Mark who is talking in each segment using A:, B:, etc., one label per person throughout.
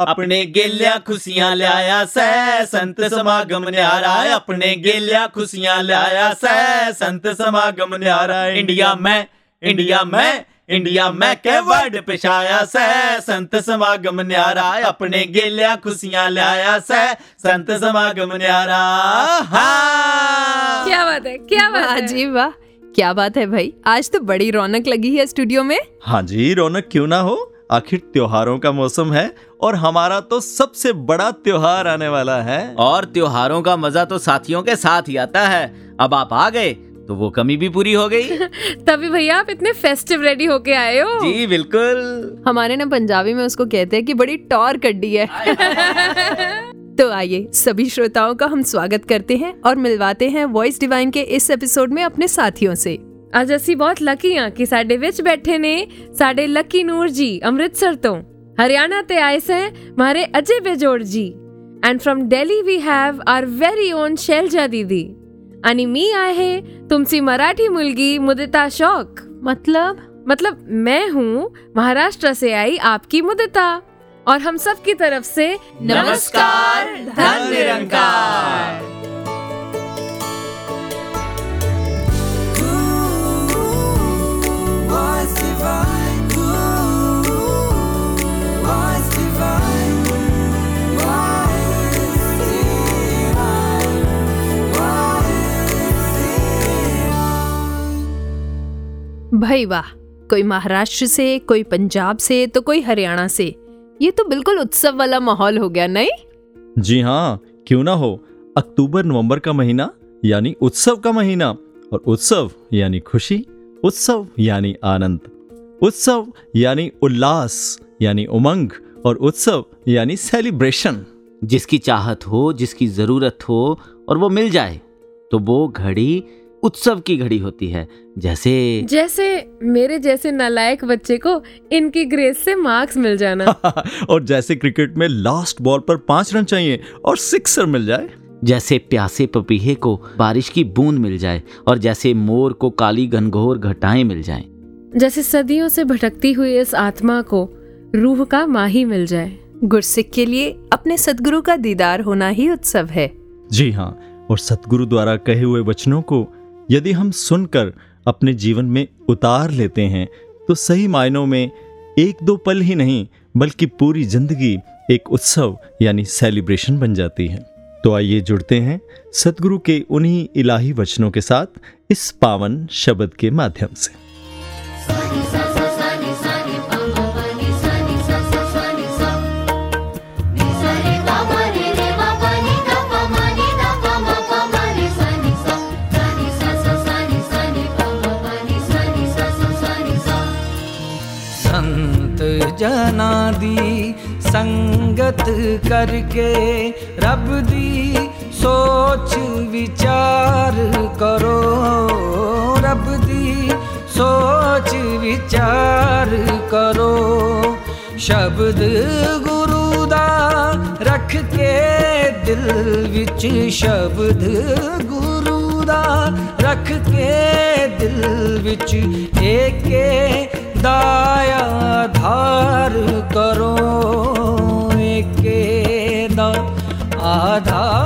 A: ਆਪਣੇ ਗੇਲਿਆ ਖੁਸ਼ੀਆਂ ਲਿਆਇਆ ਸੈ ਸੰਤ ਸਮਾਗਮ ਨਿਆਰਾ ਆਪਣੇ ਗੇਲਿਆ ਖੁਸ਼ੀਆਂ ਲਿਆਇਆ ਸੈ ਸੰਤ ਸਮਾਗਮ ਨਿਆਰਾ ਇੰਡੀਆ ਮੈਂ ਇੰਡੀਆ ਮੈਂ ਇੰਡੀਆ ਮੈਂ ਕੇ ਵਰਡ ਪਿਛਾਇਆ ਸੈ ਸੰਤ ਸਮਾਗਮ ਨਿਆਰਾ ਆਪਣੇ ਗੇਲਿਆ ਖੁਸ਼ੀਆਂ ਲਿਆਇਆ ਸੈ ਸੰਤ ਸਮਾਗਮ ਨਿਆਰਾ ਹਾਂ
B: क्या बात है क्या बात
C: वाह
B: है
C: जी वाह क्या बात है भाई आज तो बड़ी रौनक लगी है स्टूडियो में
A: हाँ जी रौनक क्यों ना हो आखिर त्योहारों का मौसम है और हमारा तो सबसे बड़ा त्योहार आने वाला है।
D: और त्योहारों का मज़ा तो साथियों के साथ ही आता है। अब आप आ गए तो वो कमी भी पूरी हो गई।
B: तभी भैया आप इतने फेस्टिव रेडी होके आए हो।
D: जी बिल्कुल।
C: हमारे ना पंजाबी में उसको कहते हैं कि बड़ी टॉर कड्डी है। तो आइए सभी श्रोताओं का हम स्वागत करते हैं और मिलवाते हैं वॉइस डिवाइन के इस एपिसोड में अपने साथियों से।
B: ਅੱਜ ਅਸੀਂ ਬਹੁਤ ਲੱਕੀ ਹਾਂ ਕਿ ਸਾਡੇ ਵਿੱਚ ਬੈਠੇ ਨੇ ਸਾਡੇ ਲੱਕੀ ਨੂਰ ਜੀ ਅੰਮ੍ਰਿਤਸਰ ਤੋਂ ਹਰਿਆਣਾ ਤੇ ਆਏ ਸੇ ਮਾਰੇ ਅਜੇ ਬੇਜੋੜ ਜੀ and from Delhi we have our very own Shailaja दीदी आणि मी आहे तुमची मराठी मुलगी मुदिता शौक
C: मतलब
B: मतलब मैं हूँ महाराष्ट्र से आई आपकी मुदिता और हम सब की तरफ से
C: नमस्कार, धन
A: निरंकार।
C: भाई वाह कोई महाराष्ट्र से कोई पंजाब से तो कोई हरियाणा से। ये तो बिल्कुल उत्सव वाला माहौल हो गया नहीं?
A: जी हाँ क्यों ना हो? अक्टूबर नवंबर का महीना यानी उत्सव का महीना और उत्सव यानी खुशी उत्सव यानी आनंद। उत्सव यानी उल्लास यानी उमंग और उत्सव यानी सेलिब्रेशन
D: जिसकी चाहत हो जिसकी ज़रूरत हो और वो मिल जाए तो वो घड़ी उत्सव की घड़ी होती है जैसे
B: जैसे मेरे जैसे नालायक बच्चे को इनकी ग्रेस से मार्क्स मिल जाना।
A: और जैसे क्रिकेट में लास्ट बॉल पर पाँच रन चाहिए और सिक्सर मिल जाए।
D: जैसे प्यासे पपीहे को बारिश की बूंद मिल जाए और जैसे मोर को काली घनघोर घटाएँ मिल जाएँ।
B: जैसे सदियों से भटकती हुई इस आत्मा को रूह का माही मिल जाए।
C: गुरसिक के लिए अपने सदगुरु का दीदार होना ही उत्सव है।
A: जी हाँ और सतगुरु द्वारा कहे हुए वचनों को यदि हम सुनकर अपने जीवन में उतार लेते हैं तो सही मायनों में एक दो पल ही नहीं, बल्कि पूरी ज़िंदगी एक उत्सव, यानी सेलिब्रेशन बन जाती है। तो आइए जुड़ते हैं सतगुरु के उन्हीं इलाही वचनों के साथ इस पावन शब्द के माध्यम से।
E: जना दी, संगत करके। रब दी, सोच विचार करो। रब दी, सोच विचार करो। शब्द गुरु दा रख के दिल विच, शब्द गुरु दा रख के दिल विच। एके दाया धार करो के दा आधार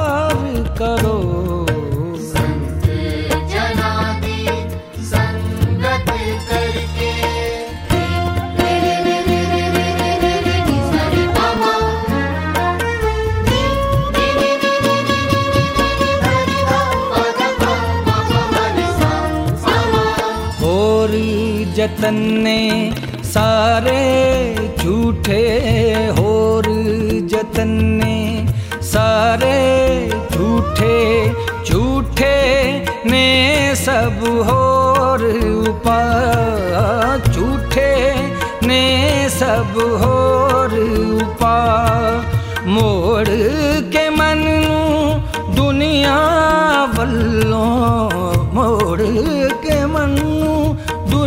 E: यतन ने सारे झूठे होर जतन ने सारे झूठे झूठे ने सब होर उपा झूठे ने सब होर उपा मोड़ के मन दुनिया वल्लों मोड़ के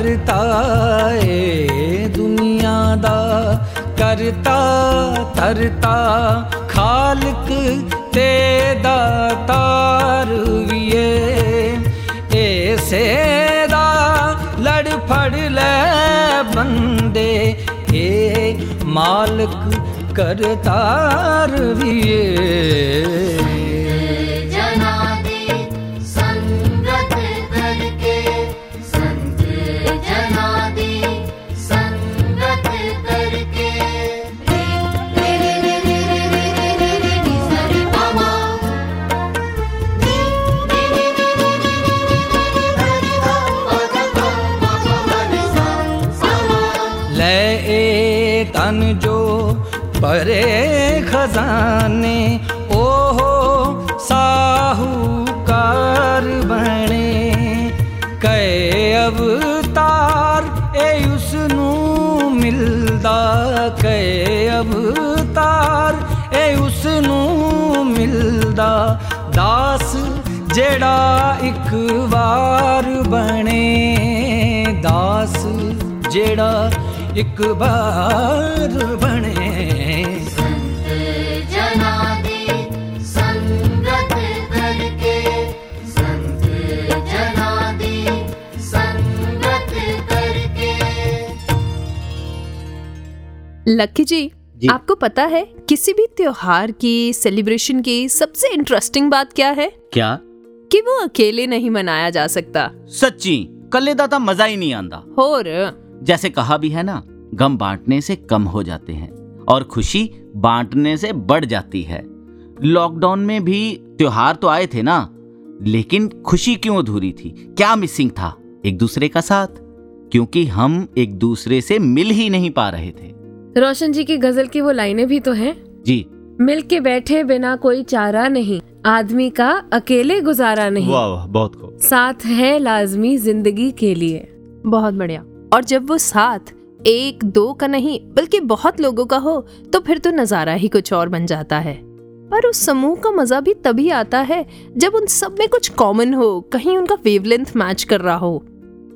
E: ਕਰਤਾ ਤਰਤਾ ਏ ਦੁਨੀਆ ਦਾ, ਕਰਤਾ ਤਰਤਾ ਖਾਲਕ ਤੇ ਦਾਤਾਰ ਵੀਏ ਏਸੇ ਦਾ ਲੜ ਫੜ ਲੈ ਬੰਦੇ, ਏ ਮਾਲਕ ਕਰਤਾਰ ਵੀਏ ਪਰੇ ਖਜ਼ਾਨੇ, ਓਹੋ ਸਾਹੂਕਾਰ ਬਣੇ। ਕਏ ਅਵਤਾਰ, ਏ ਉਸ ਨੂੰ ਮਿਲਦਾ। ਕਏ ਅਵਤਾਰ, ਏ ਉਸ ਨੂੰ ਮਿਲਦਾ। ਦਾਸ ਜਿਹੜਾ ਇੱਕ ਵਾਰ ਬਣੇ। ਦਾਸ ਜਿਹੜਾ ਇੱਕ ਵਾਰ ਬਣੇ।
C: लक्की जी,
D: जी।
C: आपको पता है किसी भी त्योहार की सेलिब्रेशन की सबसे इंटरेस्टिंग बात क्या है?
D: क्या?
C: कि वो अकेले नहीं मनाया जा सकता।
D: सच्ची कल्ले दाता मज़ा ही नहीं आंदा।
C: और
D: जैसे कहा भी है ना गम बांटने से कम हो जाते हैं और खुशी बांटने से बढ़ जाती है। लॉकडाउन में भी त्योहार तो आए थे ना लेकिन खुशी क्यों अधूरी थी? क्या मिसिंग था? एक दूसरे का साथ? क्योंकि हम एक दूसरे से मिल ही नहीं पा रहे थे।
B: रोशन जी की गज़ल की वो लाइनें भी तो हैं।
D: जी।
B: मिल के बैठे बिना कोई चारा नहीं आदमी का अकेले गुजारा नहीं।
A: वाह वाह बहुत खूब।
B: साथ है लाजमी ज़िंदगी के लिए।
C: बहुत बढ़िया। और जब वो साथ एक दो का नहीं बल्कि बहुत लोगों का हो तो फिर तो नज़ारा ही कुछ और बन जाता है। पर उस समूह का मज़ा भी तभी आता है जब उन सब में कुछ कॉमन हो कहीं उनका वेवलेंथ मैच कर रहा हो।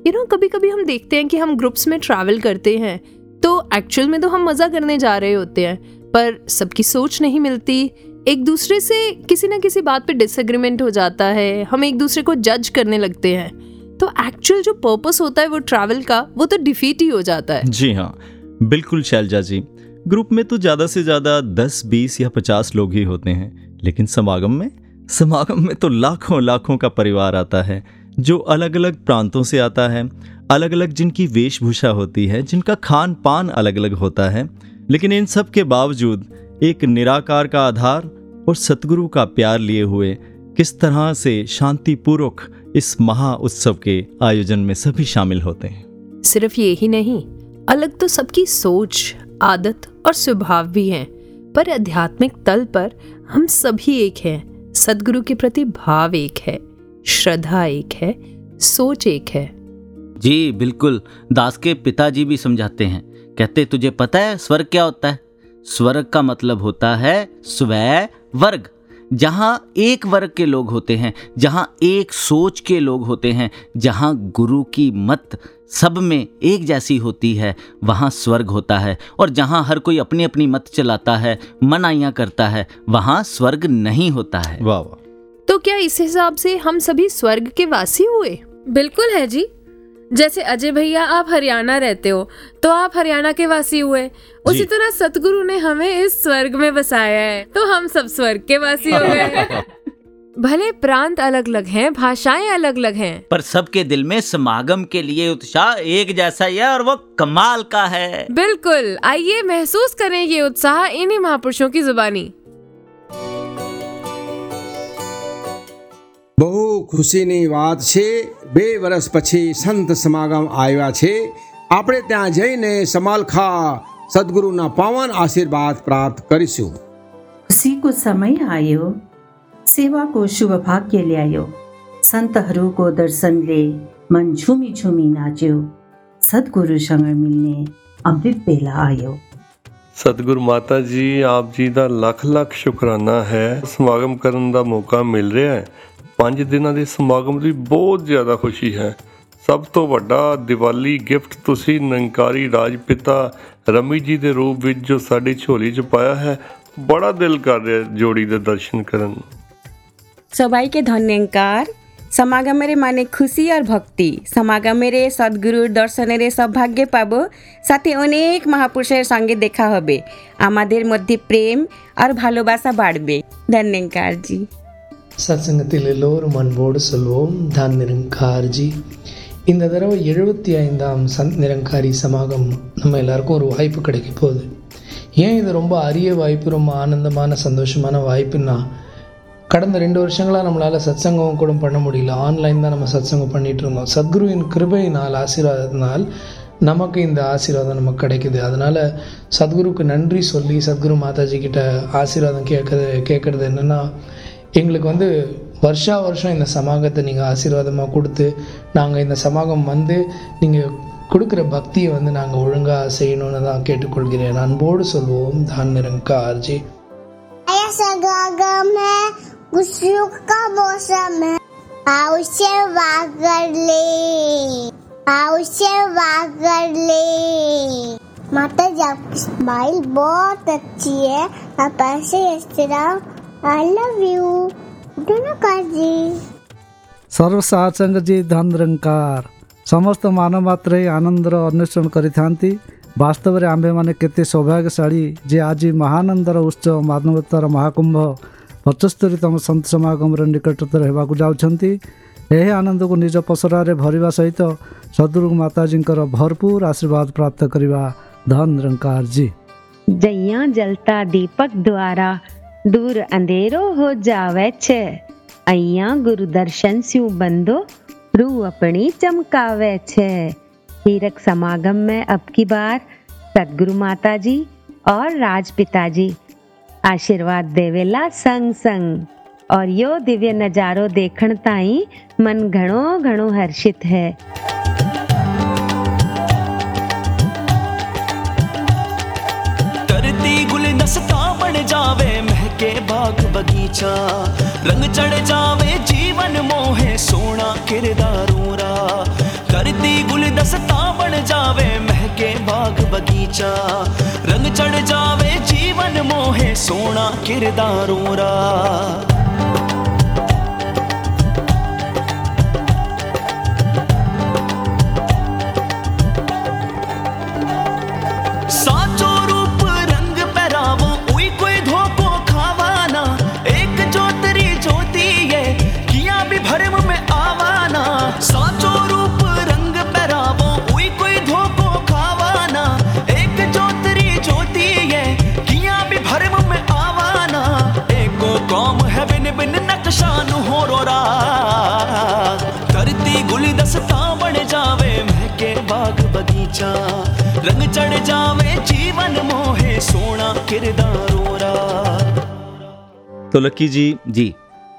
C: यू नो कभी कभी हम देखते हैं कि हम ग्रुप्स में ट्रैवल करते हैं तो एक्चुअल में तो हम मज़ा करने जा रहे होते हैं, पर सबकी सोच नहीं मिलती। एक दूसरे से किसी ना किसी बात पे डिसएग्रीमेंट हो जाता है, हम एक दूसरे को जज करने लगते हैं। तो एक्चुअल जो पर्पस होता है वो ट्रैवल का, वो तो डिफीट ही हो जाता है।
A: जी हाँ बिल्कुल शैलजा जी। ग्रुप में तो ज़्यादा से ज़्यादा दस, बीस या पचास लोग ही होते हैं, लेकिन समागम में समागम में तो लाखों लाखों का परिवार आता है, जो अलग अलग प्रांतों से आता है। अलग अलग जिनकी वेशभूषा होती है, जिनका खान पान अलग अलग होता है, लेकिन इन सब के बावजूद एक निराकार का आधार और सतगुरु का प्यार लिए हुए किस तरह से शांतिपूर्वक इस महा उत्सव के आयोजन में सभी शामिल होते हैं।
C: सिर्फ़ ये ही नहीं, अलग तो सबकी सोच, आदत और स्वभाव भी हैं, पर आध्यात्मिक तल पर हम सभी एक हैं सदगुरु के प्रति भाव एक है, श्रद्धा एक है, सोच एक है।
D: जी बिल्कुल। दास के पिताजी भी समझाते हैं। कहते तुझे पता है स्वर्ग क्या होता है? स्वर्ग का मतलब होता है स्वै वर्ग जहाँ एक वर्ग के लोग होते हैं जहाँ एक सोच के लोग होते हैं जहाँ गुरु की मत सब में एक जैसी होती है वहाँ स्वर्ग होता है। और जहाँ हर कोई अपनी अपनी मत चलाता है मनाइयाँ करता है वहाँ स्वर्ग नहीं होता है।
A: वाह वाह।
C: तो क्या इस हिसाब से हम सभी स्वर्ग के वासी हुए?
B: बिल्कुल है जी। जैसे अजय भैया आप हरियाणा रहते हो तो आप हरियाणा के वासी हुए। उसी तरह सतगुरु ने हमें इस स्वर्ग में बसाया है तो हम सब स्वर्ग के वासी हो गए। भले प्रांत अलग अलग हैं भाषाएँ अलग अलग हैं।
D: पर सबके दिल में समागम के लिए उत्साह एक जैसा ही है और वो कमाल का है।
B: बिल्कुल आइए महसूस करें ये उत्साह इन्हीं महापुरुषों की जुबानी।
F: બહુ ખુશીની વાત છે બે વર્ષ પછી સંત સમાગમ આવ્યા છે આપણે ત્યાં જઈને સમાલખા સદગુરુના પાવન આશીર્વાદ પ્રાપ્ત કરીશું
G: खुसी को समय आयो सेवा को शुभ भाग्य ल्यायो सन्तहरूको दर्शनले मन झुमी झुमी नाच्यो सद्गुरुसँग मिल्ने अमृत बेला आयो
H: ਸਤਿਗੁਰ ਮਾਤਾ ਜੀ ਆਪ ਜੀ ਦਾ ਲੱਖ ਲੱਖ ਸ਼ੁਕਰਾਨਾ ਹੈ ਸਮਾਗਮ ਕਰਨ ਦਾ ਮੌਕਾ ਮਿਲ ਰਿਹਾ ਹੈ ਪੰਜ ਦਿਨਾਂ ਦੇ ਸਮਾਗਮ ਦੀ ਬਹੁਤ ਜ਼ਿਆਦਾ ਖੁਸ਼ੀ ਹੈ ਸਭ ਤੋਂ ਵੱਡਾ ਦੀਵਾਲੀ ਗਿਫਟ ਤੁਸੀਂ ਨਿਰੰਕਾਰੀ ਰਾਜ ਪਿਤਾ ਰਮੀ ਜੀ ਦੇ ਰੂਪ ਵਿੱਚ ਜੋ ਸਾਡੀ ਝੋਲੀ 'ਚ ਪਾਇਆ ਹੈ ਬੜਾ ਦਿਲ ਕਰ ਰਿਹਾ ਜੋੜੀ ਦੇ ਦਰਸ਼ਨ ਕਰਨ ਨੂੰ
I: সবাইকে ধন্যঙ্কার সমাগমের মানে খুশি আর ভক্তি সমাগমের সদ্গুরুর দর্শনের সৌভাগ্য পাব সাথে অনেক মহাপুরুষের সঙ্গে দেখা হবে আমাদের মধ্যে প্রেম আর ভালোবাসা বাড়বে ধন্যঙ্কার জি
J: சத்சங்கத்தில் எல்லோரும் அன்போடு சொல்வோம் தான் நிரங்கார்ஜி. இந்த தடவை எழுபத்தி ஐந்தாம் சந்த் நிரங்காரி சமாகம் நம்ம எல்லாருக்கும் ஒரு வாய்ப்பு கிடைக்க போகுது. ஏன் இது ரொம்ப அரிய வாய்ப்பு ரொம்ப ஆனந்தமான சந்தோஷமான வாய்ப்புன்னா கடந்த ரெண்டு வருஷங்களாக நம்மளால் சத்சங்கம் கூட பண்ண முடியல. ஆன்லைன் தான் நம்ம சத்சங்கம் பண்ணிகிட்டு இருந்தோம். சத்குருவின் கிருபையினால் ஆசீர்வாதத்தினால் நமக்கு இந்த ஆசீர்வாதம் நமக்கு கிடைக்குது. அதனால் சத்குருக்கு நன்றி சொல்லி சத்குரு மாதாஜி கிட்ட ஆசீர்வாதம் கேட்கறது கேட்குறது என்னென்னா எங்களுக்கு வந்து வருஷா வருஷம் இந்த சமாகத்தை நீங்கள் ஆசீர்வாதமாக கொடுத்து நாங்கள் இந்த சமாகம் வந்து நீங்கள் கொடுக்குற பக்தியை வந்து நாங்கள் ஒழுங்காக செய்யணும்னு தான் கேட்டுக்கொள்கிறேன் அன்போடு சொல்வோம் தான் நிரங்கார்ஜி
K: आया सगागम है खुशियों का मौसम है आओ से वागर ले आओ से वागर ले माता जी आपकी स्माइल बहुत अच्छी है आप ऐसे इस तरह आई लव यू धनकार जी
L: सर्वसार चंद्र जी धन निरंकार ସମସ୍ତ ମାନମାତ୍ରେ ଆନନ୍ଦର ଅନ୍ୱେଷଣ କରିଥାନ୍ତି ବାସ୍ତବରେ ଆମ୍ଭେମାନେ କେତେ ସୌଭାଗ୍ୟଶାଳୀ ଯେ ଆଜି ମହାନନ୍ଦର ଉତ୍ସବ ମାନବତାର ମହାକୁମ୍ଭ ପଞ୍ଚସ୍ତରୀତମ ସନ୍ଥ ସମାଗମର ନିକଟତର ହେବାକୁ ଯାଉଛନ୍ତି ଏହି ଆନନ୍ଦକୁ ନିଜ ପସରାରେ ଭରିବା ସହିତ ସଦୁରୁ ମାତାଜୀଙ୍କର ଭରପୁର ଆଶୀର୍ବାଦ ପ୍ରାପ୍ତ କରିବା ଧନ ରଙ୍କାରଜୀ ଜୟା
I: ଜଲତା ଦୀପକ ଦ୍ୱାରା દ્વારા દૂર અંધેરો હો જાવે છે અહીંયા ગુરુ દર્શન સ્યુ બંધો રૂ अपनी चमकावे छे हीरक समागम में अब की बार सदगुरु माता जी और राज पिताजी आशीर्वाद देवेला संग संग और यो दिव्य नजारो देखण ताई मन घणो घणो हर्षित है
M: महके बाग बगीचा। रंग चढ़ जावे, जीवन मोहे, सोना किरदारूरा करती गुलदस्ता बन जावे, महके बाग बगीचा। रंग चढ़ जावे, जीवन मोहे, सोना किरदारूरा साचो बगीचा। रंग चढ़ जावे जीवन मोहे सोना किरदारोरा
A: तो लक्की जी
D: जी।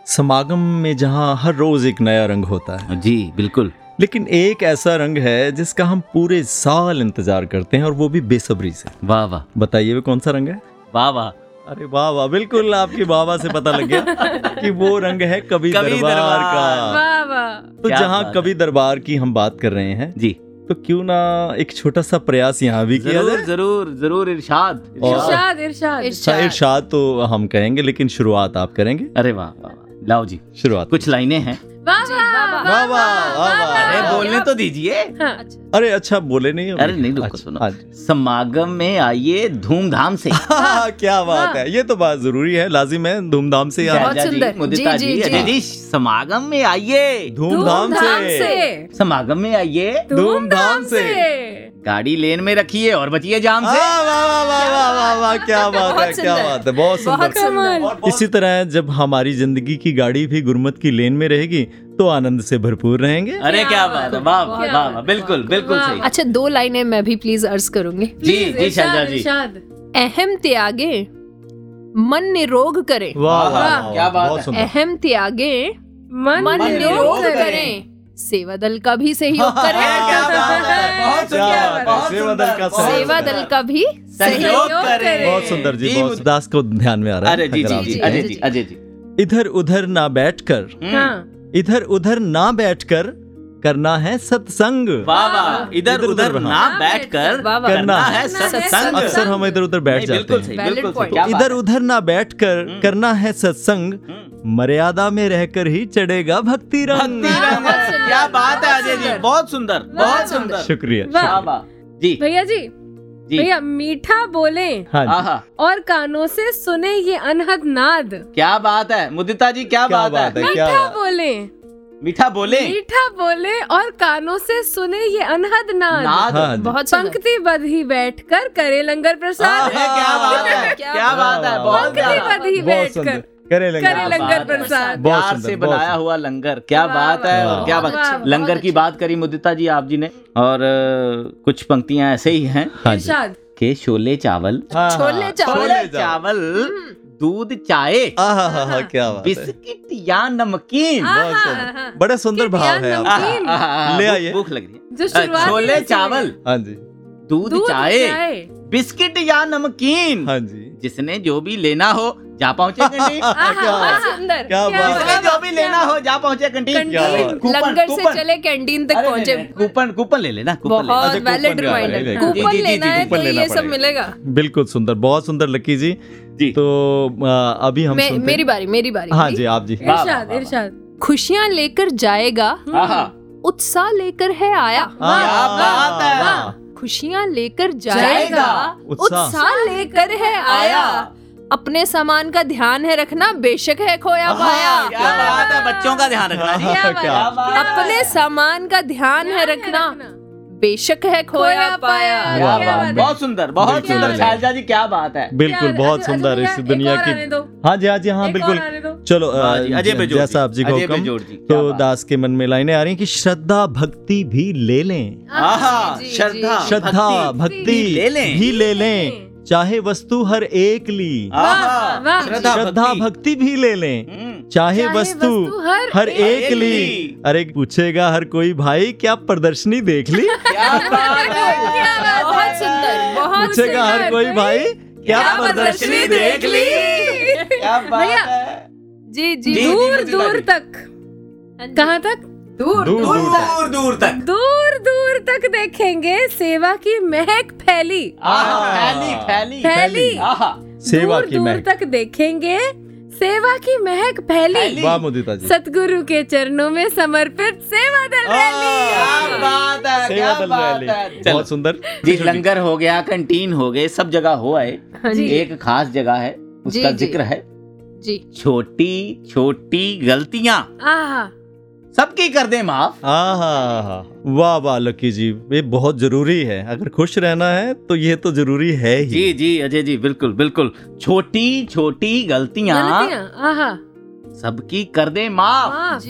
A: समागम में जहाँ हर रोज एक नया रंग होता है।
D: जी बिल्कुल।
A: लेकिन एक ऐसा रंग है जिसका हम पूरे साल इंतज़ार करते हैं और वो भी बेसब्री से।
D: वाह वाह।
A: बताइए वो कौन सा रंग है?
D: वाह वाह।
A: अरे वाह वाह बिल्कुल आपकी बाबा से पता लग गया कि वो रंग है कवि दरबार
D: दरबार।
A: का।
B: वाह वाह।
A: तो जहाँ कवि दरबार की हम बात कर रहे हैं
D: जी।
A: तो क्यों ना एक छोटा सा प्रयास यहाँ भी किया
D: ज़रूर
A: जाए?
D: ज़रूर ज़रूर इरशाद
B: इरशाद। इरशाद
A: अच्छा, इरशाद। तो हम कहेंगे लेकिन शुरुआत आप करेंगे?
D: अरे वाह। लाओ जी
A: शुरुआत।
D: कुछ लाइनें हैं।
B: वाह वाह
A: वाह
D: अरे बोलने तो दीजिए।
B: हाँ,
A: अरे अच्छा बोले नहीं
D: अरे नहीं रुको
A: अच्छा,
D: सुनो। समागम में आइए धूमधाम से।
A: हाँ, क्या बात है। ये तो बात ज़रूरी है लाजिम है धूमधाम से।
D: मुदिता
C: जी,
D: जी अजय समागम में आइए।
A: धूमधाम से।
D: समागम में आइए।
A: धूमधाम से।
D: गाड़ी लेन में रखिए और बचिए जाम से।
A: वाह वाह वाह वाह वाह वाह वाह क्या बात है क्या बात है बहुत सुंदर। इसी तरह जब हमारी ज़िंदगी की गाड़ी भी गुरमत की लेन में रहेगी तो आनंद से भरपूर रहेंगे।
D: अरे क्या बात है वाह वाह वाह वाह, बिल्कुल बिल्कुल सही।
C: अच्छा दो लाइनें मैं भी प्लीज़ अर्ज़ करूँगी।
D: जी जी शैलजा जी।
C: अहम त्यागे मन निरोग करे।
A: वाह वाह,
D: क्या बात
A: बहुत
D: है।
A: सुंदर।
C: अहम त्यागे
B: मन
C: मन
D: निरोग
C: निरोग
D: करें।
C: सेवा दल का भी सहयोग
A: क्या
C: करें
A: बात है बहुत
B: क्या
A: सुंदर
B: है।
A: बहुत सेवा दल का सहयोग।
C: सेवा दल का भी
D: सहयोग
B: सहयोग
D: करें।
B: करें।
A: बहुत सुंदर जी
D: जी,
A: बहुत दास को ध्यान में आ रहा है
D: अरे जी जी जी अजय जी। अजय जी।
A: इधर उधर ना बैठकर
D: हम्म,
B: हाँ।
A: इधर उधर ना बैठकर करना है सत्संग।
D: वाह वाह इधर उधर ना बैठकर।
A: करना
D: है
A: है
D: सत्संग।
A: अक्सर हम इधर उधर बैठ जाते हैं। इधर उधर ना बैठकर
D: हम्म।
A: करना है सत्संग। मर्यादा में रहकर ही चढ़ेगा भक्ति रंग
D: क्या बात है अजय जी बहुत सुंदर बहुत सुंदर।
A: शुक्रिया
B: वाह।
D: वाह वाह। जी।
B: भैया जी भैया मीठा बोले।
A: हाँ
B: और कानों से सुने ये अनहद नाद।
D: क्या बात है? मुदिता जी क्या
A: क्या
D: बात
A: बात
D: है
A: है क्या
B: मीठा बोले।
D: मीठा बोले?
B: मीठा बोले और कानों से सुने ये अनहद नाद।
D: नाद?
A: हाँ
C: बहुत
B: पंक्ति बध ही बैठ कर करे लंगर प्रसाद।
D: क्या बात है?
C: क्या
D: बात है?
B: पंक्ति बध ही? बैठ कर
A: करे लंगर।
B: करे लंगर प्रसाद।
D: प्यार से बनाया हुआ लंगर क्या बात है और क्या बात लंगर की बात करी मुदिता जी आप जी ने और कुछ पंक्तियाँ ऐसे ही हैं।
A: हाँ
D: के शोले चावल।
A: हाँ,
C: छोले
A: हाँ,
C: चावल।
D: चावल। दूध चाय।
A: क्या बात
D: बिस्किट या नमकीन।
A: बड़ा सुंदर भाव है ले आइए।
D: भूख लग रही है। छोले चावल।
A: हाँ। जी।
D: दूध चाय। बिस्किट या नमकीन।
A: हाँ जी।
D: जिसने जो भी लेना हो जा पहुँचे कंटीन
A: क्या
B: सुंदर।
A: क्या बात।
D: जो भी लेना हो जा पहुँचे कंटीन
C: लंगर से चले कैंटीन तक पहुँचे।
D: कूपन कूपन ले लेना कूपन ले
C: बहुत
A: अच्छा,
C: वैलिड रिमाइंडर कूपन
D: जी,
C: लेना है तो ये सब मिलेगा।
A: बिल्कुल सुंदर बहुत सुंदर लकी जी।
D: जी।
A: तो अभी हम
C: मेरी बारी मेरी बारी
A: हाँ जी आप जी।
B: इरशाद इरशाद।
C: खुशियाँ लेकर जाएगा उत्साह लेकर है आया।
A: हाँ,
D: क्या बात है।
C: खुशियाँ लेकर
D: जाएगा।
A: उत्साह।
C: लेकर है आया। अपने सामान का ध्यान है रखना बेशक है खोया पाया।
D: क्या बात है बच्चों का ध्यान रखना।
A: हाँ,
C: अपने सामान का ध्यान है रखना। बेशक है खोया पाया।
B: पाया। क्या बात है?
D: बहुत सुंदर बहुत सुंदर। शैलजा जी क्या बात है।
A: बिल्कुल बहुत
B: अच्छा,
A: सुंदर इस दुनिया की हाँ जी हाँ जी हाँ बिल्कुल। चलो
D: जी, अजय
A: जैसा आप जी को हुक्म तो दास के मन में लाइनें आ रही हैं कि श्रद्धा भक्ति भी ले लें।
D: श्रद्धा
A: श्रद्धा
D: भक्ति
A: भक्ति
D: ले लें।
A: भी ले लें। चाहे वस्तु हर एक ली।
D: श्रद्धा
A: श्रद्धा
D: भक्ति।
A: भी ले लें।
D: हम्म,
A: चाहे वस्तु
B: हर
A: हर
D: एक
A: ली। अरे पूछेगा हर कोई भाई क्या प्रदर्शनी देख ली?
D: क्या बात है।
C: बहुत सुंदर बहुत
A: पूछेगा हर कोई भाई क्या प्रदर्शनी देख ली?
D: क्या बात है।
C: जी जी
D: जी,
B: दूर दूर तक। कहाँ तक?
C: दूर
A: दूर दूर
D: दूर दूर तक।
B: दूर दूर तक देखेंगे सेवा की महक फैली।
D: आहा फैली फैली।
B: फैली।
A: सेवा की
B: दूर
A: महक।
B: तक देखेंगे सेवा की महक फैली।
A: वाह मुदिता जी।
B: सतगुरु के चरणों में समर्पित सेवा दल
D: क्या
B: रैली।
D: बात है
A: सेवा दल रैली।
D: चलो
A: बहुत सुंदर।
D: जी लंगर हो गया कंटीन हो गए सब जगह हो आए। एक खास जगह है उसका। ज़िक्र है।
C: जी।
D: छोटी छोटी गलतियाँ।
B: आहा।
D: सबकी कर दे माफ़।
A: आहा वाह वाह लकी जी ये बहुत ज़रूरी है। अगर खुश रहना है तो ये तो ज़रूरी है ही।
D: जी जी अजय जी बिल्कुल बिल्कुल। छोटी छोटी गलतियाँ सबकी कर दे माफ़।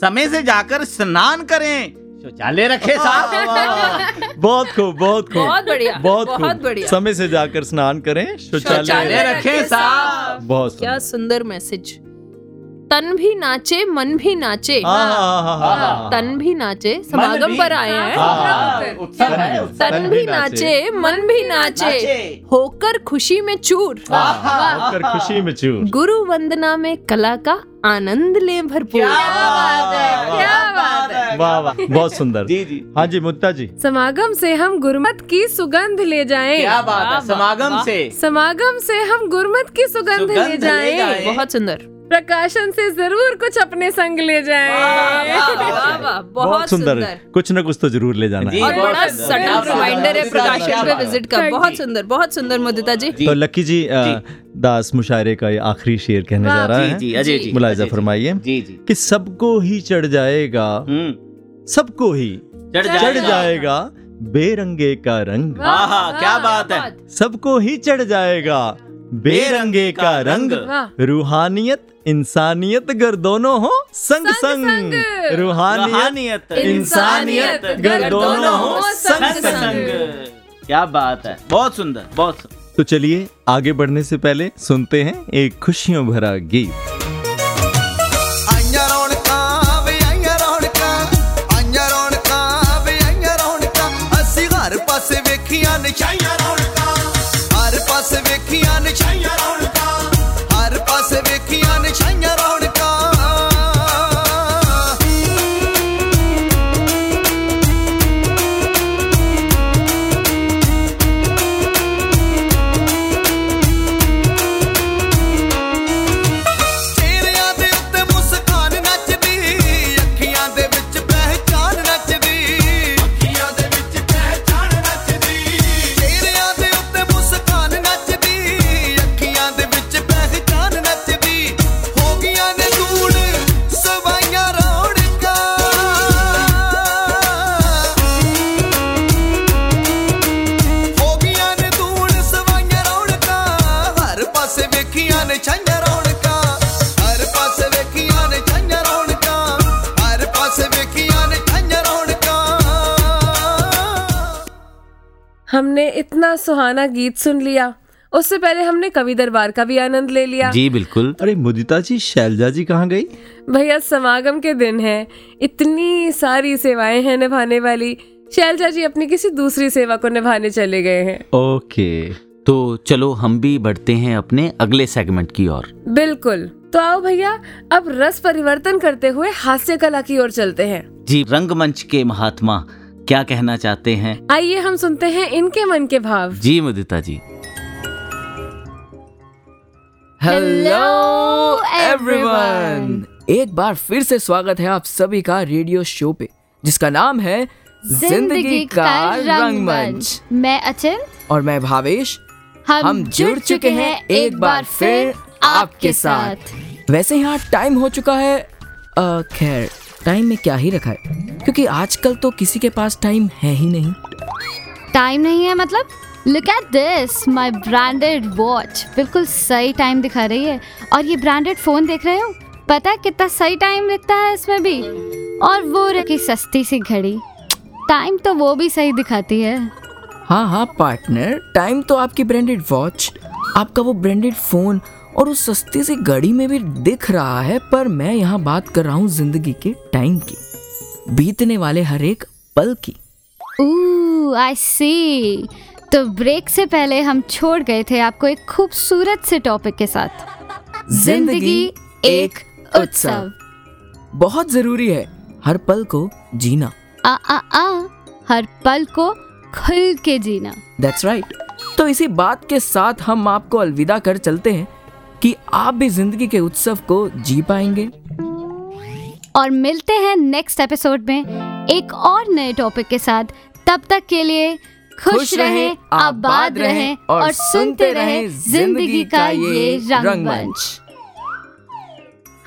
D: समय से जाकर स्नान करें। शौचालय रखे साफ़।
A: बहुत खूब बहुत खूब।
C: बहुत बढ़िया
A: बहुत
C: बहुत
A: खूब
C: बढ़िया।
A: समय से जाकर स्नान करें
D: शौचालय रखे साफ़।
A: बहुत
C: क्या
A: सुंदर।
C: सुंदर मैसेज। तन भी नाचे मन भी नाचे। तन भी नाचे समागम पर आए हैं।
A: हाँ।
D: है
C: तन भी नाचे मन भी नाचे। होकर खुशी में चूर।
A: होकर खुशी में चूर।
C: गुरु वंदना में कला का आनंद ले भरपूर।
D: क्या बात है
B: क्या बात
D: है।
A: वाह वाह बहुत सुंदर।
D: जी जी।
A: हाँ जी मुत्ता जी।
B: समागम से हम गुरमत की सुगंध ले जाएँ।
D: क्या बात है समागम। से।
B: समागम से हम गुरमत की सुगंध ले जाएँ।
C: बहुत सुंदर।
B: प्रकाशन से ज़रूर कुछ अपने संग ले जाएँ।
C: वाह वाह वाह बहुत सुंदर।
A: कुछ न कुछ तो ज़रूर ले जाना
D: जी,
A: है।
C: और बड़ा रिमाइंडर प्रकाशन पे विज़िट का। बहुत सुंदर बहुत सुंदर मुदिता जी।
A: तो लकी जी दास मुशायरे का ये आखिरी शेर कहने जा रहा है।
D: जी अजय जी
A: मुलायजा फरमाइए
D: जी जी।
A: कि सबको ही चढ़ जाएगा
D: हम्म।
A: सबको ही
D: चढ़ जाएगा।
A: बेरंगे का रंग।
D: क्या बात है।
A: सबको ही चढ़ जाएगा बेरंगे का रंग
B: वाह
A: रूहानियत इंसानियत अगर दोनों हो संग
B: संग
A: संग
B: संग।
A: रूहानियत
D: रूहानियत
A: इंसानियत अगर दोनों हो संग
D: संग
A: संग
D: संग क्या बात है बहुत सुंदर बहुत सुंदर
A: तो चलिए आगे बढ़ने से पहले सुनते हैं एक खुशियों भरा गीत
N: ਆਈਆਂ ਰੌਣਕਾਂ ਪਾਸੇ ਵੇਖੀਆਂ ਨਿਸ਼ਾਈਆਂ
B: सुहाना गीत सुन लिया। उससे पहले हमने कवि दरबार का भी आनंद ले लिया।
D: जी बिल्कुल।
A: अरे मुदिता जी शैलजा जी कहाँ गई?
B: भैया समागम के दिन है। इतनी सारी सेवाएँ हैं निभाने वाली। शैलजा जी अपनी किसी दूसरी सेवा को निभाने चले गए हैं।
A: ओके
D: तो चलो हम भी बढ़ते हैं अपने अगले सेगमेंट की ओर।
B: बिल्कुल। तो आओ भैया अब रस परिवर्तन करते हुए हास्य कला की ओर चलते हैं।
D: जी रंगमंच के महात्मा क्या कहना चाहते हैं?
B: आइए हम सुनते हैं इनके मन के भाव।
D: जी मुदिता जी।
O: हेलो एवरीवन एक बार फिर से स्वागत है आप सभी का रेडियो शो पे जिसका नाम है ज़िंदगी का रंगमंच।
P: मैं अचिल।
O: और मैं भावेश।
P: हम हम जुड़ चुके हैं एक बार फिर आपके साथ।
O: वैसे यहाँ टाइम हो चुका है खैर टाइम में क्या ही रखा है? क्योंकि आजकल तो किसी के पास टाइम है ही नहीं।
P: टाइम नहीं है मतलब? Look at this my branded watch बिल्कुल सही टाइम दिखा रही है। और ये ब्रांडेड फ़ोन देख रहे हो? पता है कितना सही टाइम दिखता है इसमें भी। और वो रखी सस्ती सी घड़ी। टाइम तो वो भी सही दिखाती है।
O: हाँ हाँ पार्टनर टाइम तो आपकी ब्रांडेड वॉच आपका वो ब्रांडेड फ़ोन और उस सस्ती सी घड़ी में भी दिख रहा है पर मैं यहाँ बात कर रहा हूँ ज़िंदगी के टाइम की बीतने वाले हर एक पल की।
P: आई सी तो ब्रेक से पहले हम छोड़ गए थे आपको एक खूबसूरत से टॉपिक के साथ। ज़िंदगी एक उत्सव।
O: बहुत ज़रूरी है हर पल को जीना।
P: आ आ आ हर पल को खुल के जीना।
O: दैट्स राइट तो इसी बात के साथ हम आपको अलविदा कर चलते हैं। कि आप भी ज़िंदगी के उत्सव को जी पाएँगे।
P: और मिलते हैं नेक्स्ट एपिसोड में एक और नए टॉपिक के साथ। तब तक के लिए खुश रहें आबाद रहें और सुनते रहें ज़िंदगी का ये रंगमंच।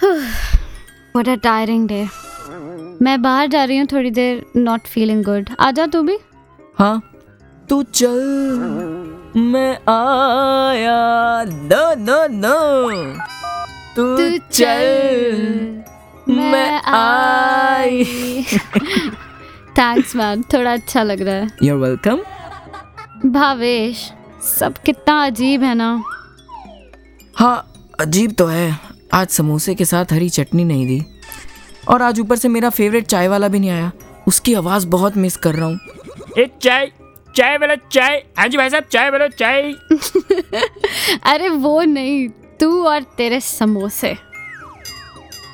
P: व्हाट अ टायरिंग डे मैं बाहर जा रही हूँ थोड़ी देर नॉट फीलिंग गुड आ जा तू भी।
O: हाँ तू चल। मैं आया। No no no.
P: तू,
O: चल। मैं आई।
P: थैंक्स मैम थोड़ा अच्छा लग रहा है।
O: यूर वेलकम
P: भावेश सब कितना अजीब है ना।
O: हाँ अजीब तो है। आज समोसे के साथ हरी चटनी नहीं दी। और आज ऊपर से मेरा फेवरेट चाय वाला भी नहीं आया। उसकी आवाज़ बहुत मिस कर रहा हूँ।
Q: एक चाय। चाय वाला चाय। हाँ जी भाई साहब चाय वाला चाय।
P: अरे वो नहीं तू और तेरे समोसे।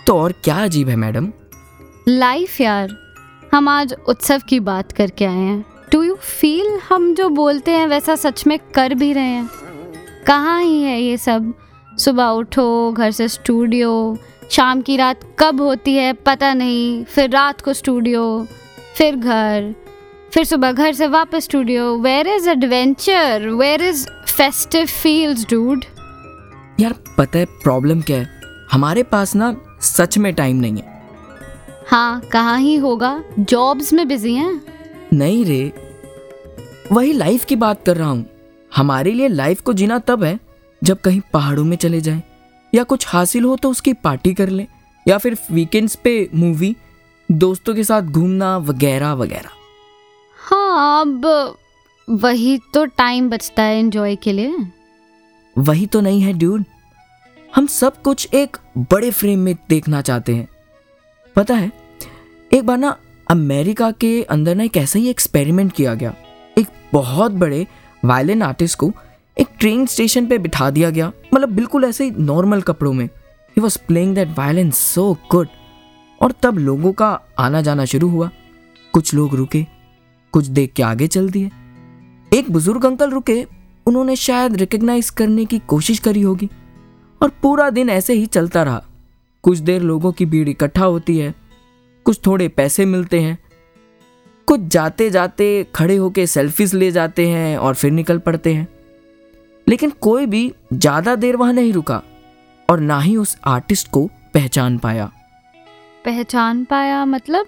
O: तो और क्या अजीब है मैडम?
P: लाइफ यार हम आज उत्सव की बात करके आए हैं। डू यू फील हम जो बोलते हैं वैसा सच में कर भी रहे हैं? कहाँ ही है ये सब? सुबह उठो घर से स्टूडियो शाम की रात कब होती है पता नहीं फिर रात को स्टूडियो फिर घर। फिर सुबह घर से वापस studio where is adventure where is festive feels dude
O: यार पता है प्रॉब्लम क्या है? हमारे पास ना सच में टाइम नहीं है।
P: हाँ कहाँ ही होगा? जॉब्स में बिज़ी हैं?
O: नहीं रे। वही लाइफ की बात कर रहा हूँ। हमारे लिए लाइफ को जीना तब है जब कहीं पहाड़ों में चले जाएँ या कुछ हासिल हो तो उसकी पार्टी कर लें या फिर वीकेंड्स पे मूवी दोस्तों के साथ घूमना वगैरह वगैरह।
P: हाँ अब वही तो टाइम बचता है एंजॉय के लिए।
O: वही तो नहीं है ड्यूड हम सब कुछ एक बड़े फ्रेम में देखना चाहते हैं। पता है, एक बार ना अमेरिका के अंदर ना एक ऐसा ही एक्सपेरिमेंट किया गया। एक बहुत बड़े वायलिन आर्टिस्ट को एक ट्रेन स्टेशन पे बिठा दिया गया। मतलब बिल्कुल ऐसे ही नॉर्मल कपड़ों में। He was playing that violin so good और तब लोगों का आना जाना शुरू हुआ। कुछ लोग रुके। कुछ देख के आगे चल दिए एक बुज़ुर्ग अंकल रुके उन्होंने शायद रिकग्नाइज करने की कोशिश करी होगी। और पूरा दिन ऐसे ही चलता रहा। कुछ देर लोगों की भीड़ इकट्ठा होती है कुछ थोड़े पैसे मिलते हैं कुछ जाते जाते खड़े होके सेल्फीज ले जाते हैं और फिर निकल पड़ते हैं। लेकिन कोई भी ज़्यादा देर वहाँ नहीं रुका और ना ही उस आर्टिस्ट को पहचान पाया।
P: पहचान पाया मतलब?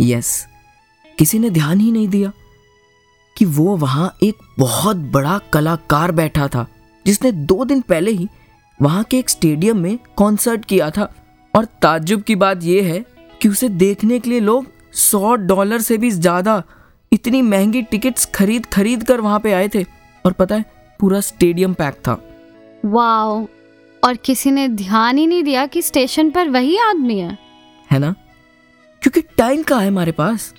O: यस किसी ने ध्यान ही नहीं दिया कि वो वहाँ एक बहुत बड़ा कलाकार बैठा था जिसने दो दिन पहले ही वहाँ के एक स्टेडियम में कॉन्सर्ट किया था। और ताज्जुब की बात यह है कि उसे देखने के लिए लोग सौ डॉलर से भी ज़्यादा इतनी महँगी टिकट्स खरीद खरीद कर वहाँ पे आए थे। और पता है पूरा स्टेडियम पैक था।
P: वाओ और किसी ने ध्यान ही नहीं दिया कि स्टेशन पर वही आदमी है?
O: है ना? क्योंकि टाइम का है हमारे पास?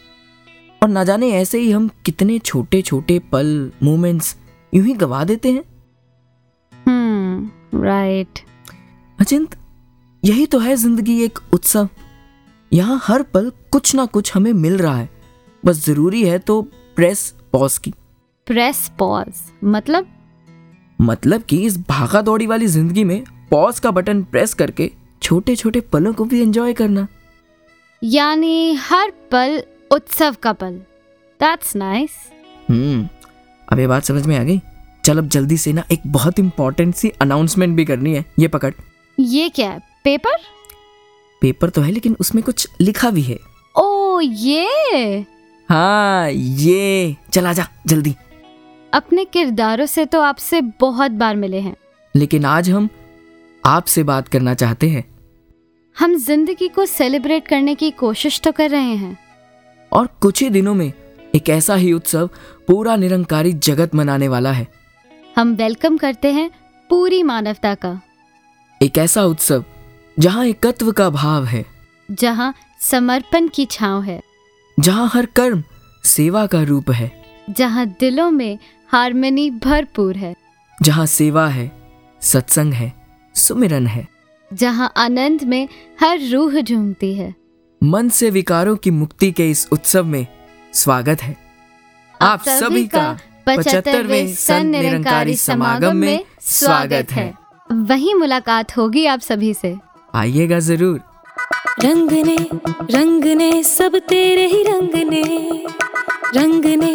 O: और ना जाने ऐसे ही हम कितने छोटे छोटे पल मोमेंट्स यूँ ही गवा देते हैं।
P: हम्म राइट
O: अचिंत यही तो है ज़िंदगी एक उत्सव। यहाँ हर पल कुछ ना कुछ हमें मिल रहा है। बस ज़रूरी है तो प्रेस पॉज की।
P: प्रेस पॉज मतलब?
O: मतलब कि इस भागा दौड़ी वाली ज़िंदगी में पॉज का बटन प्रेस करके छोटे छोटे पलों को भी एंजॉय करना।
P: यानी हर पल उत्सव का पल। दैट्स नाइस
O: हम्म अब ये बात समझ में आ गई। चल अब जल्दी से ना एक बहुत इंपॉर्टेंट सी अनाउंसमेंट भी करनी है। ये पकड़।
P: ये क्या है? पेपर
O: पेपर तो है लेकिन उसमें कुछ लिखा भी है।
P: ओ ये?
O: हाँ ये। चला जा जल्दी।
P: अपने किरदारों से तो आपसे बहुत बार मिले हैं।
O: लेकिन आज हम आपसे बात करना चाहते हैं।
P: हम ज़िंदगी को सेलिब्रेट करने की कोशिश तो कर रहे हैं।
O: और कुछ ही दिनों में एक ऐसा ही उत्सव पूरा निरंकारी जगत मनाने वाला है।
P: हम वेलकम करते हैं पूरी मानवता का।
O: एक ऐसा उत्सव जहाँ एकत्व का भाव है।
P: जहाँ समर्पण की छाव है।
O: जहाँ हर कर्म सेवा का रूप है।
P: जहाँ दिलों में हारमोनी भरपूर है।
O: जहाँ सेवा है सत्संग है सुमिरन है।
P: जहाँ आनंद में हर रूह झूमती है।
O: मन से विकारों की मुक्ति के इस उत्सव में स्वागत है। आप सभी का पचहत्तरवें सन निरंकारी समागम में स्वागत है।
P: वही मुलाकात होगी आप सभी से।
O: आइएगा ज़रूर।
R: रंग ने रंग ने सब तेरे ही रंग ने रंग ने